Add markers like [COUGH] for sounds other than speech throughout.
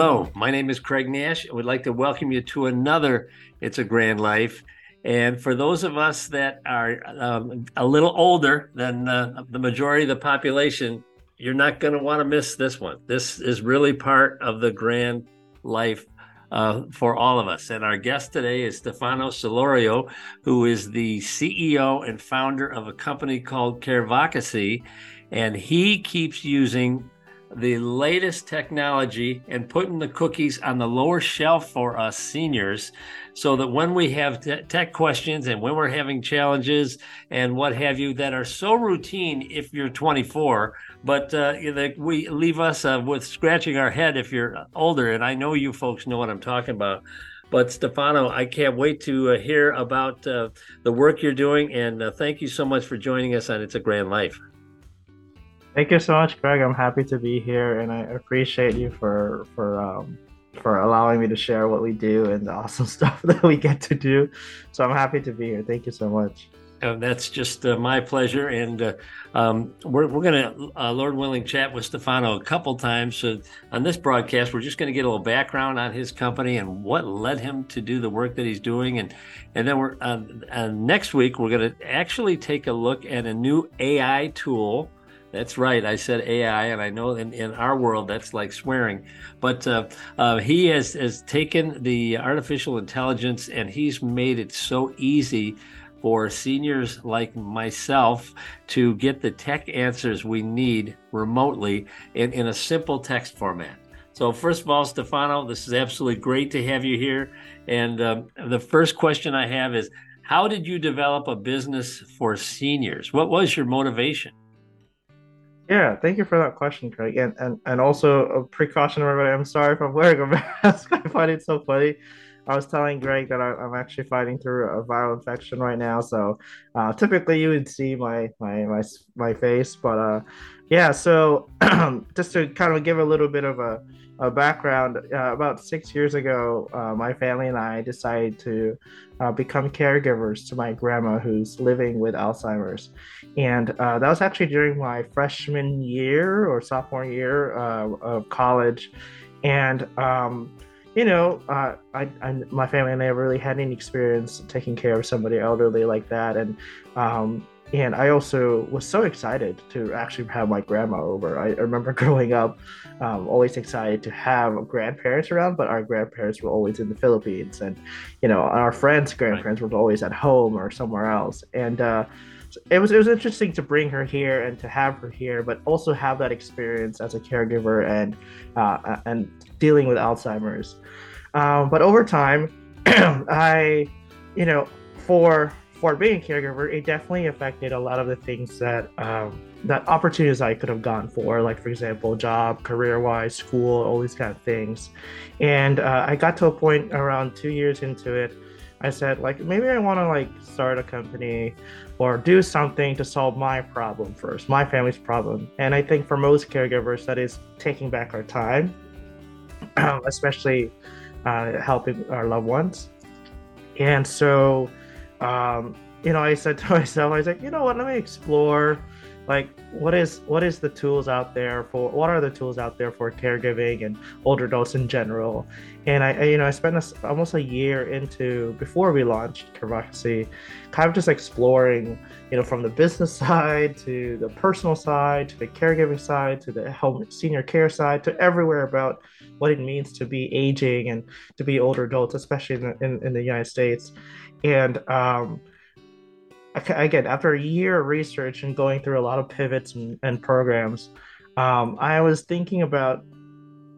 Hello, my name is Craig Nash. I would like to welcome you to another It's a Grand Life. And for those of us that are um, a little older than uh, the majority of the population, you're not going to want to miss this one. This is really part of the grand life uh, for all of us. And our guest today is Stefano Solorio, who is the CEO and founder of a company called Carevocacy. And he keeps using the latest technology and putting the cookies on the lower shelf for us seniors so that when we have te- tech questions and when we're having challenges and what have you that are so routine if you're 24 but uh, we leave us uh, with scratching our head if you're older and i know you folks know what i'm talking about but Stefano, I can't wait to uh, hear about uh, the work you're doing, and uh, thank you so much for joining us on It's a Grand Life. Thank you so much, Greg. I'm happy to be here, and I appreciate you for for um, for allowing me to share what we do and the awesome [LAUGHS] stuff that we get to do. So I'm happy to be here. Thank you so much. Uh, that's just uh, my pleasure, and uh, um, we're we're gonna, uh, Lord willing, chat with Stefano a couple times. So on this broadcast, we're just gonna get a little background on his company and what led him to do the work that he's doing, and and then we're uh, next week we're gonna actually take a look at a new AI tool that's right. I said AI, and I know in, in our world that's like swearing. But uh, uh, he has, has taken the artificial intelligence and he's made it so easy for seniors like myself to get the tech answers we need remotely in, in a simple text format. So, first of all, Stefano, this is absolutely great to have you here. And um, the first question I have is How did you develop a business for seniors? What was your motivation? Yeah, thank you for that question, Craig. And and, and also a precaution, everybody. I'm sorry if I'm [LAUGHS] wearing a mask. I find it so funny. I was telling Greg that I, am actually fighting through a viral infection right now. So uh, typically you would see my my my my face, but uh, yeah. So [CLEARS THROAT] just to kind of give a little bit of a, a background, uh, about six years ago, uh, my family and I decided to uh, become caregivers to my grandma who's living with Alzheimer's. And uh, that was actually during my freshman year or sophomore year uh, of college. And, um, you know, uh, I, I, my family and I never really had any experience taking care of somebody elderly like that. And, um, and I also was so excited to actually have my grandma over. I, I remember [LAUGHS] growing up, um, always excited to have grandparents around, but our grandparents were always in the Philippines, and you know, our friends' grandparents were always at home or somewhere else. And uh, it was it was interesting to bring her here and to have her here, but also have that experience as a caregiver and uh, and dealing with Alzheimer's. Um, but over time, [CLEARS THROAT] I, you know, for for being a caregiver, it definitely affected a lot of the things that um, that opportunities I could have gone for, like for example, job, career-wise, school, all these kind of things. And uh, I got to a point around two years into it. I said, like, maybe I want to like start a company or do something to solve my problem first, my family's problem. And I think for most caregivers, that is taking back our time, [CLEARS THROAT] especially uh, helping our loved ones. And so um, you know, I said to [LAUGHS] myself, I was like, you know what, let me explore like what is what is the tools out there for what are the tools out there for caregiving and older adults in general? And i, I you know i spent a, almost a year into before we launched Carevocacy, kind of just exploring you know from the business [LAUGHS] side to the personal side to the caregiving side to the home senior care side to everywhere about what it means to be aging and to be older adults especially in the, in, in the united states. And um, again, after a year of research and going through a lot of pivots and, and programs, um, I was thinking about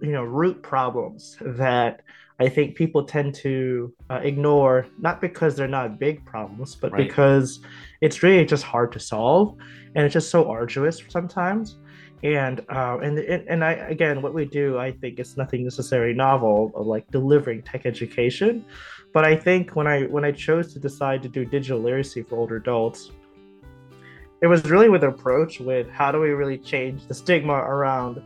you know root problems that I think people tend to uh, ignore, not because they're not big problems, but right. because it's really just hard to solve, and it's just so arduous sometimes. And uh, and and I again, what we do, I think is nothing necessarily novel, of like delivering tech education, but I think when I when I chose to decide to do digital literacy for older adults, it was really with an approach with how do we really change the stigma around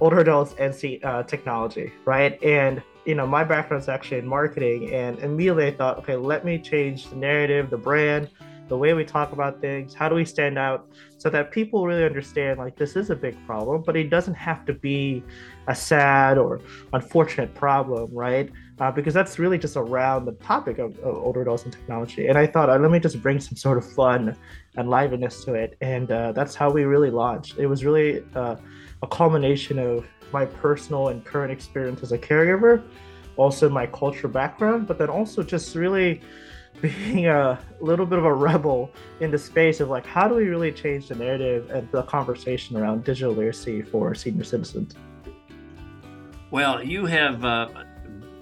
older adults and uh, technology, right? And you know, my background is actually in marketing, and immediately I thought, okay, let me change the narrative, the brand, the way we talk about things, how do we stand out so that people really understand like this is a big problem, but it doesn't have to be a sad or unfortunate problem, right? Uh, because that's really just around the topic of, of, older adults and technology. And I thought, uh, let me just bring some sort of fun and liveliness to it. And uh, that's how we really launched. It was really uh, a culmination of my personal and current experience as a caregiver, also my culture background, but then also just really [LAUGHS] being a little bit of a rebel in the space of like how do we really change the narrative and the conversation around digital literacy for senior citizens well you have uh,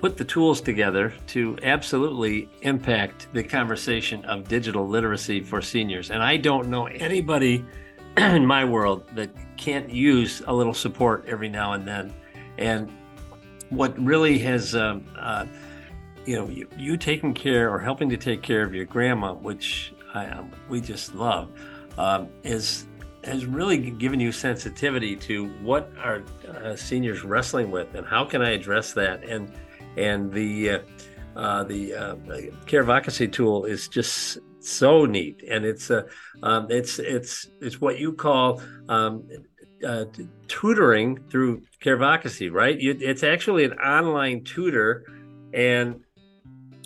put the tools together to absolutely impact the conversation of digital literacy for seniors. And i don't know anybody [CLEARS THROAT] in my world that can't use a little support every now and then. And what really has um, uh, you know, you, you, taking care or helping to take care of your grandma, which I, um, we just love, um, is has really given you sensitivity to what are uh, seniors wrestling with and how can I address that? And and the uh, uh, the uh, Carevocacy tool is just so neat. And it's uh, um, it's it's it's what you call um, uh, tutoring through Carevocacy, right? You, it's actually an online tutor. And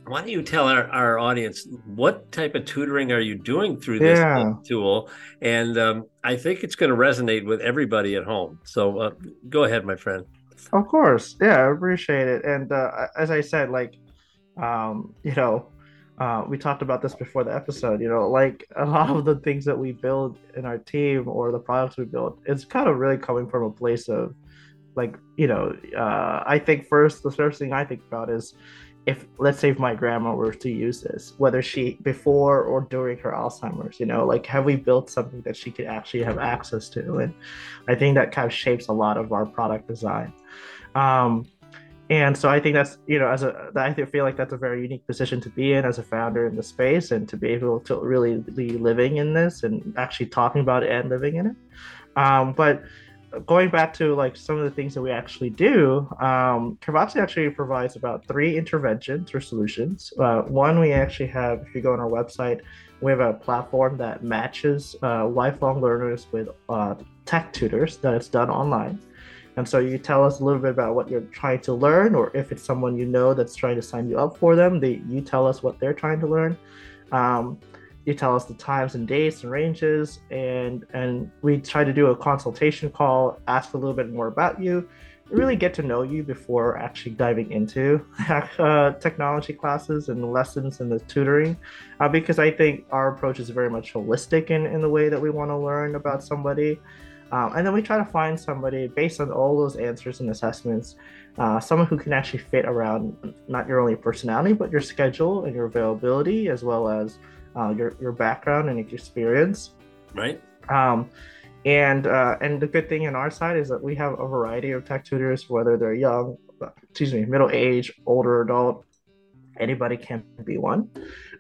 why don't you tell our, our audience what type of tutoring are you doing through this yeah. tool? And um, i think it's going to resonate with everybody at home. So uh, go ahead my friend of course. Yeah i appreciate it. And uh, as i said like um, you know uh, we talked about this before the episode you know like a lot of the things that we build in our team or the products we build it's kind of really coming from a place of like you know uh, i think first the first thing i think about is if let's say if my grandma were to use this whether she before or during her alzheimer's you know like have we built something that she could actually have access to? And i think that kind of shapes a lot of our product design. Um, and so i think that's you know as a i feel like that's a very unique position to be in as a founder in the space and to be able to really be living in this and actually talking about it and living in it. Um, but going back to like some of the things that we actually do, um, Carevocacy actually provides about three interventions or solutions. Uh, one, we actually have, if you go on our website, we have a platform that matches uh, lifelong learners with uh, tech tutors that it's done online. And so you tell us a little bit about what you're trying to learn, or if it's someone you know that's trying to sign you up for them, they, you tell us what they're trying to learn. Um, you tell us the times and dates and ranges and and we try to do a consultation call ask a little bit more about you really get to know you before actually diving into [LAUGHS] uh, technology classes and lessons and the tutoring. Uh, because i think our approach is very much holistic in, in the way that we want to learn about somebody. Um, and then we try to find somebody based on all those answers and assessments uh, someone who can actually fit around not your only personality but your schedule and your availability as well as uh, your your background and experience. Right. Um, and uh, and the good thing in our side is that we have a variety of tech tutors, whether they're young, excuse me, middle age, older adult, anybody can be one.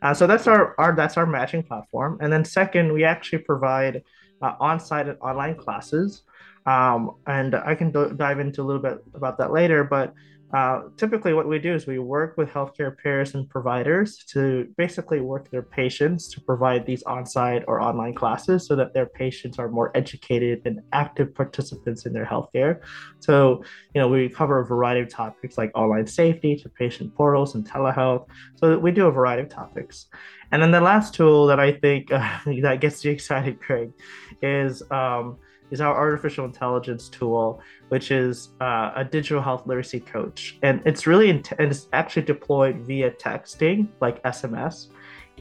Uh, so that's our, our that's our matching platform. And then second, we actually provide uh, on-site and online classes. Um, and I can do- dive into a little bit about that later, but uh, typically, what we do is we work with healthcare payers and providers to basically work their patients to provide these on site or online classes so that their patients are more educated and active participants in their healthcare. So, you know, we cover a variety of topics like online safety to patient portals and telehealth. So, we do a variety of topics. And then the last tool that I think uh, [LAUGHS] that gets you [LAUGHS] excited, Craig, is um, is our artificial intelligence tool, which is uh, a digital health literacy coach, and it's really and it's actually deployed via texting, like SMS,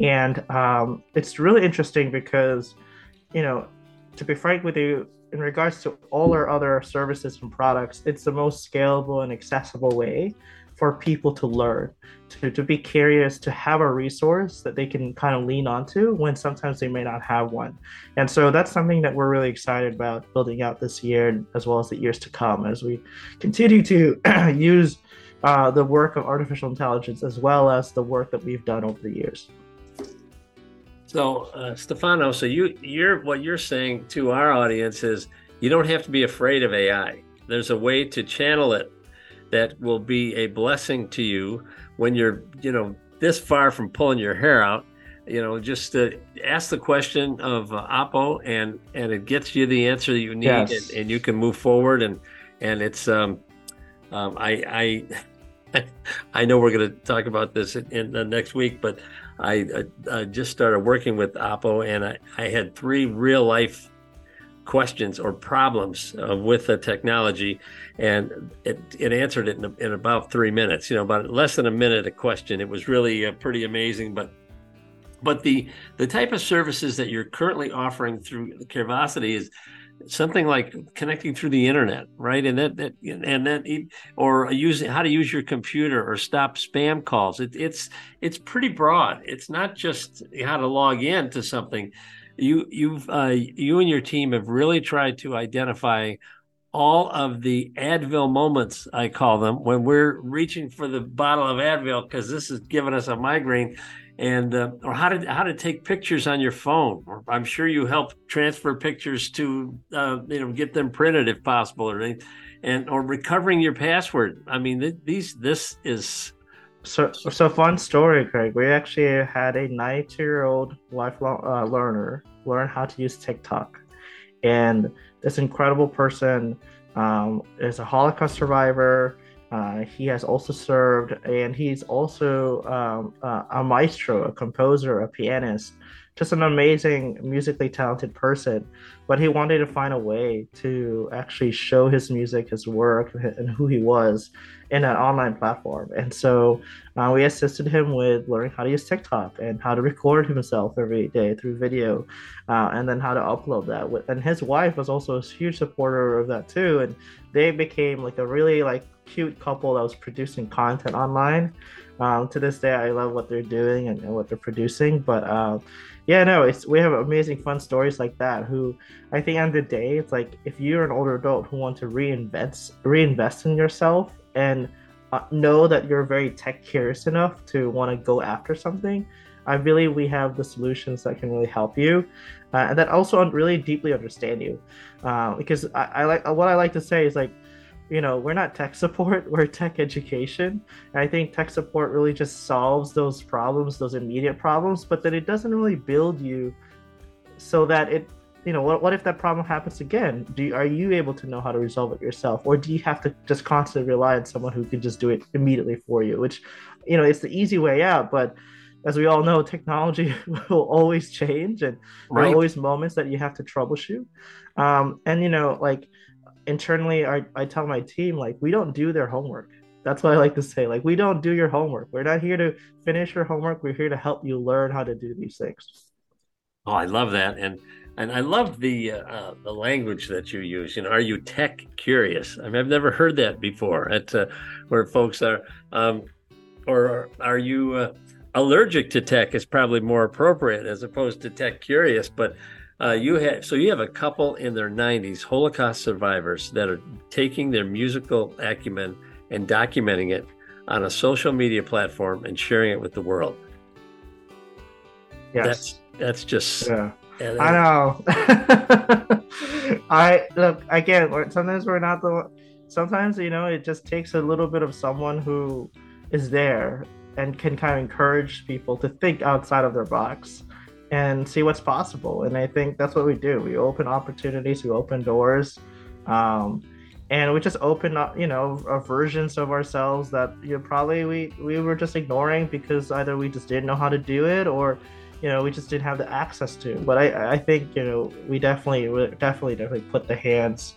and um, it's really interesting because, you know, to be frank with you, in regards to all our other services and products, it's the most scalable and accessible way for people to learn, to, to be curious, to have a resource that they can kind of lean onto when sometimes they may not have one. And so that's something that we're really excited about building out this year as well as the years to come as we continue to [CLEARS THROAT] use uh, the work of artificial intelligence as well as the work that we've done over the years. So, uh, Stefano, so you you're what you're saying to our audience is you don't have to be afraid of AI. There's a way to channel it that will be a blessing to you when you're, you know, this far from pulling your hair out. you know, just uh, ask the question of uh, Oppo, and and it gets you the answer that you need, yes. and, and, you can move forward. And and it's um, um I I [LAUGHS] I know we're going to talk about this in, in the next week, but I, I, I just started working with Oppo, and I I had three real life questions or problems uh, with the technology and it, it answered it in, in, about three minutes you know about less than a minute a question it was really uh, pretty amazing but but the the type of services that you're currently offering through Carevocacy is something like connecting through the internet, right? And that, that and then or using how to use your computer or stop spam calls. It, it's it's pretty broad. It's not just how to log in to something. You you've uh, you and your team have really tried to identify all of the Advil moments, I call them, when we're reaching for the bottle of Advil because this is giving us a migraine and uh, or how to how to take pictures on your phone. I'm sure you help transfer pictures to uh, you know get them printed if possible, or and or recovering your password. I mean, th- these this is so so fun story, Craig. We actually had a 90 year old lifelong uh, learner learn how to use TikTok, and this incredible person um, is a Holocaust survivor. Uh, he has also served, and he's also um, uh, a maestro, a composer, a pianist, just an amazing musically talented person. But he wanted to find a way to actually show his music, his work, and who he was in an online platform. And so uh, we assisted him with learning how to use TikTok and how to record himself every day through video, uh, and then how to upload that. And his wife was also a huge supporter of that too. And they became like a really like cute couple that was producing content online. Um, to this day, I love what they're doing and, and what they're producing. But uh, yeah, no, it's we have amazing fun stories like that. Who I think of the day, it's like if you're an older adult who want to reinvest reinvest in yourself and uh, know that you're very tech curious enough to want to go after something. I believe we have the solutions that can really help you, uh, and that also really deeply understand you. Uh, because I, I like what I like to say is like you know, we're not tech support, [LAUGHS] we're tech education. And I think tech support really just solves those problems, those immediate problems, but then it doesn't really build you so that it, you know, what, what if that problem happens again? Do you, are you able to know how to resolve it yourself, or do you have to just constantly rely on someone who can just do it immediately for you? Which, you know, it's the easy way out, but as we all know, technology [LAUGHS] will always change, and right. there are always moments that you have to troubleshoot. Um, and you know, like internally I, I tell my team like we don't do their homework. That's what i like to say. Like we don't do your homework. We're not here to finish your homework. We're here to help you learn how to do these things. Oh i love that. And and i love the uh, uh the language that you use. You know are you tech curious? I mean, i've never heard that before at uh, where folks are um or are you uh, allergic to tech is probably more appropriate as opposed to tech curious but uh, you have so you have a couple in their 90s Holocaust survivors that are taking their musical acumen and documenting it on a social media platform and sharing it with the world. Yes, that's that's just. Yeah. I know. [LAUGHS] I look again. Sometimes we're not the. Sometimes you know it just takes a little bit of someone who is there and can kind of encourage people to think outside of their box and see what's possible. And I think that's what we do. We open opportunities, we open doors, um, and we just open up, you know, versions of ourselves that you know, probably we we were just ignoring because either we just didn't know how to do it or you know we just didn't have the access to. But I I think you know we definitely definitely definitely put the hands,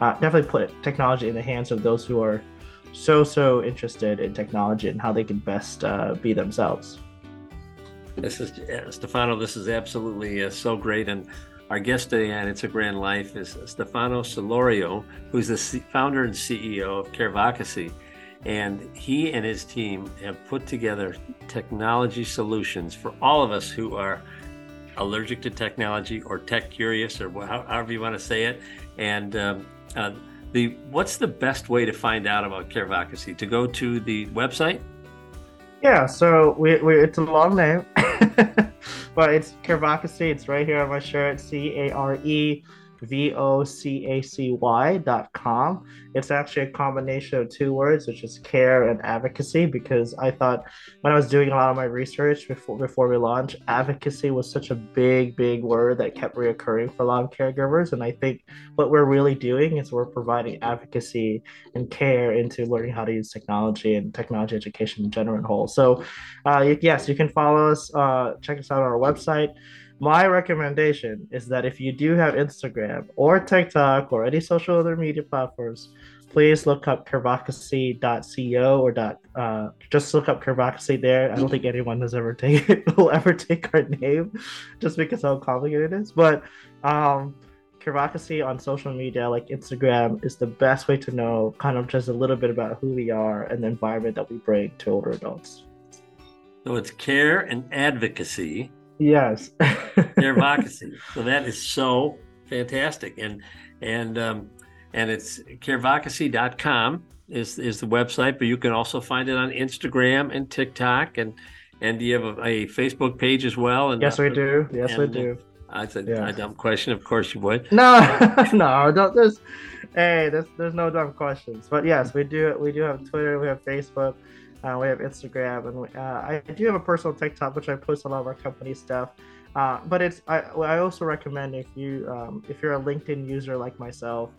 uh, definitely put technology in the hands of those who are so so interested in technology and how they can best uh, be themselves. This is uh, Stefano. This is absolutely uh, so great. And our guest today on It's a Grand Life is Stefano Solorio, who's the C- founder and CEO of Carevocacy. And he and his team have put together technology solutions for all of us who are allergic to technology or tech curious or however you want to say it. And um, uh, the what's the best way to find out about Carevocacy? To go to the website? Yeah, so we, we it's a long name, [LAUGHS] but it's Carevocacy. It's right here on my shirt. C A R E V O C A C Y dot com. It's actually a combination of two words, which is care and advocacy, because I thought when I was doing a lot of my research before before we launched, advocacy was such a big, big word that kept reoccurring for a lot of caregivers. And I think what we're really doing is we're providing advocacy and care into learning how to use technology and technology education in general and whole. So uh, yes, you can follow us, uh, check us out on our website my recommendation is that if you do have Instagram or TikTok or any social other media platforms, please look up carevocacy.co or dot, uh, just look up carevocacy there. I don't think anyone has ever [LAUGHS] taken will ever take our name just because how complicated it is. But um, carevocacy on social media like Instagram is the best way to know kind of just a little bit about who we are and the environment that we bring to older adults. So it's care and advocacy Yes. their [LAUGHS] advocacy. So that is so fantastic. And and um, and it's carevocacy.com is is the website, but you can also find it on Instagram and TikTok and and do you have a, a Facebook page as well? And yes, we do. Yes, we do. That's a, yeah. a, dumb question. Of course you would. No, [LAUGHS] no, don't, there's, hey, there's, there's no dumb questions. But yes, we do. We do have Twitter. We have Facebook. Uh, we have Instagram, and we, uh, I do have a personal TikTok, which I post a lot of our company stuff. Uh, but it's I, I also recommend if you um, if you're a LinkedIn user like myself,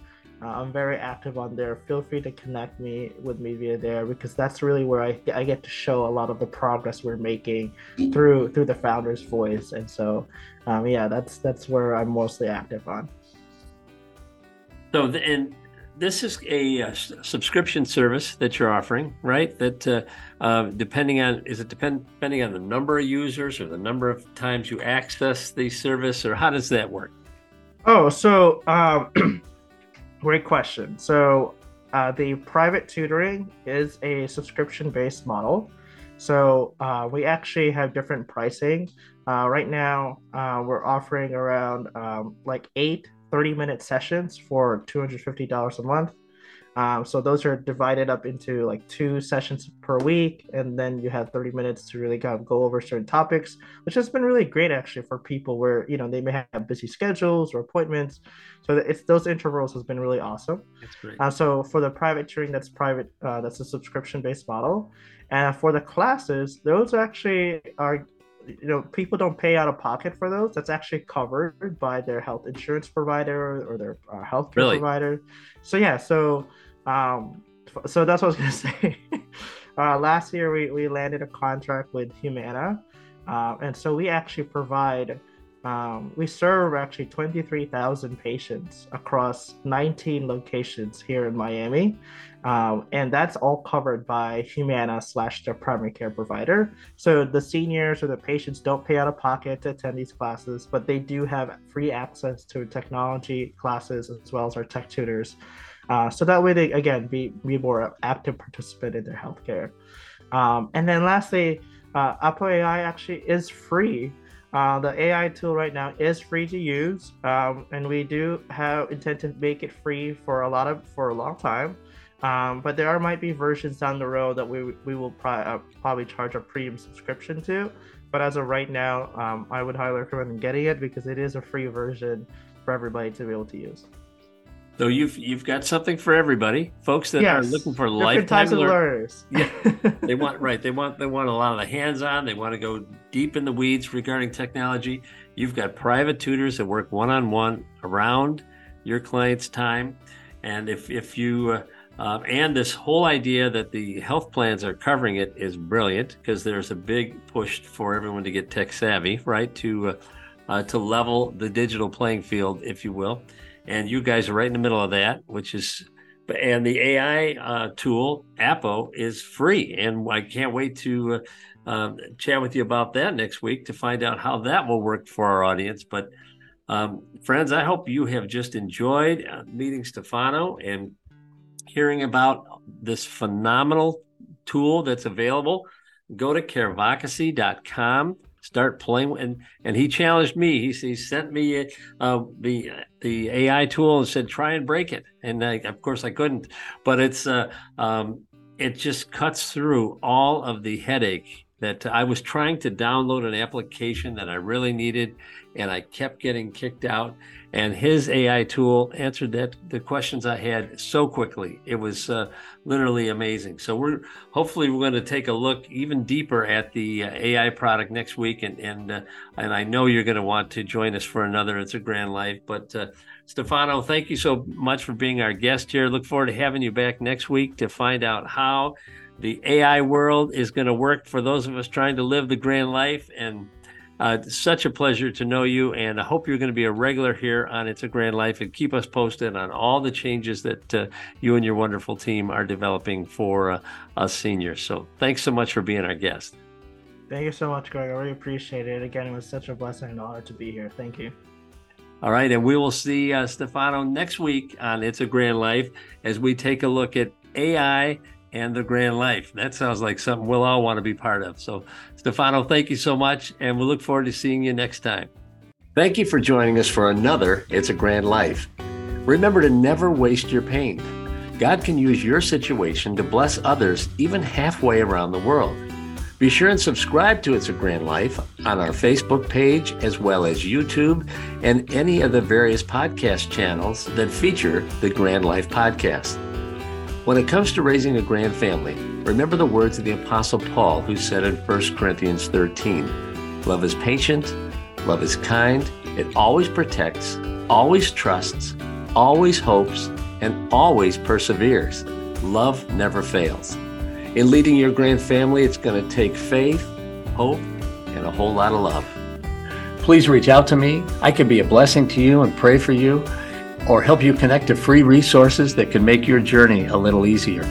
uh, I'm very active on there. Feel free to connect me with me via there because that's really where I, I get to show a lot of the progress we're making through through the founder's voice. And so, um, yeah, that's that's where I'm mostly active on. So, and this is a, a, uh, subscription service that you're offering, right? That uh, uh, depending on is it depend depending on the number of users or the number of times you access the service, or how does that work? Oh, so um, [CLEARS THROAT] great question. So uh, the private tutoring is a subscription-based model. So uh, we actually have different pricing. Uh, right now, we're offering around um, like eight 30 minute sessions for $250 a month. Um, so those are divided up into like two sessions per week, and then you have 30 minutes to really kind of go over certain topics, which has been really great actually for people where you know they may have busy schedules or appointments. So it's those intervals has been really awesome. That's great. Uh, so for the private tutoring, that's private, uh, that's a subscription based model, and for the classes, those actually are you know people don't pay out of pocket for those. That's actually covered by their health insurance provider or their uh, health care really? provider. So yeah so um so that's what i was [LAUGHS] gonna say. Uh, last year we, we landed a contract with humana uh, and so we actually provide um, we serve actually 23,000 patients across 19 locations here in Miami. Um, and that's all covered by Humana slash their primary care provider. So the seniors or the patients don't pay out of pocket to attend these classes, but they do have free access to technology classes as well as our tech tutors. Uh, so that way they, again, be, be more active participant in their healthcare. Um, and then lastly, uh, Apple AI actually is free uh, the AI tool right now is free to use, um, and we do have intent to make it free for a lot of for a long time. Um, but there are, might be versions down the road that we we will uh, probably charge a premium subscription to. But as of right now, um, I would highly recommend getting it because it is a free version for everybody to be able to use. So you've you've got something for everybody, folks that yes. are looking for Different lifetime learners. yeah, [LAUGHS] they want right. They want they want a lot of the hands-on. They want to go deep in the weeds regarding technology. You've got private tutors that work one-on-one around your client's time, and if if you uh, uh, and this whole idea that the health plans are covering it is brilliant because there's a big push for everyone to get tech savvy, right? To uh, uh to level the digital playing field, if you will and you guys are right in the middle of that, which is and the AI uh, tool Appo is free, and I can't wait to uh, um, chat with you about that next week to find out how that will work for our audience. But um, friends, I hope you have just enjoyed uh, meeting Stefano and hearing about this phenomenal tool that's available. Go to carevocacy.com start playing and and he challenged me. He, he sent me uh, the the ai tool and said try and break it. And I, of course i couldn't. But it's uh, um, it just cuts through all of the headache that I was trying to download an application that I really needed and I kept getting kicked out. And his AI tool answered that the questions I had so quickly. It was uh, literally amazing. So we're hopefully we're going to take a look even deeper at the uh, AI product next week, and and uh, and I know you're going to want to join us for another. It's a grand life, but. Uh, Stefano, thank you so much for being our guest here. Look forward to having you back next week to find out how the AI world is going to work for those of us trying to live the grand life. And uh, such a pleasure to know you. And I hope you're going to be a regular here on It's a Grand Life and keep us posted on all the changes that uh, you and your wonderful team are developing for uh, us seniors. So thanks so much for being our guest. Thank you so much, Greg. I really appreciate it. Again, it was such a blessing and honor to be here. Thank you. All right. And we will see uh, Stefano next week on It's a Grand Life as we take a look at AI and the grand life. That sounds like something we'll all want to be part of. So, Stefano, thank you so much, and we look forward to seeing you next time. Thank you for joining us for another It's a Grand Life. Remember to never waste your pain. God can use your situation to bless others even halfway around the world. Be sure and subscribe to It's a Grand Life on our Facebook page, as well as YouTube and any of the various podcast channels that feature the Grand Life podcast. When it comes to raising a grand family, remember the words of the Apostle Paul, who said in 1 Corinthians 13 Love is patient, love is kind, it always protects, always trusts, always hopes, and always perseveres. Love never fails. In leading your grand family, it's going to take faith, hope, and a whole lot of love. Please reach out to me. I can be a blessing to you and pray for you or help you connect to free resources that can make your journey a little easier.